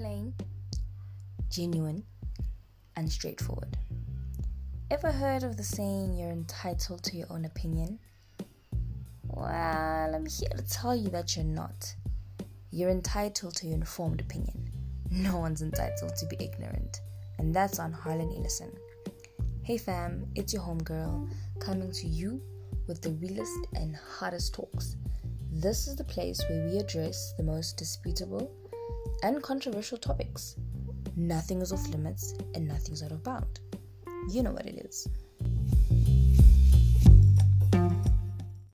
plain, genuine, and straightforward. Ever heard of the saying you're entitled to your own opinion? Well, I'm here to tell you that you're not. You're entitled to your informed opinion. No one's entitled to be ignorant, and that's on Harlan Ellison. Hey fam, it's your homegirl coming to you with the realest and hottest talks. This is the place where we address the most disputable and controversial topics. Nothing is off limits and nothing's out of bound. You know what it is.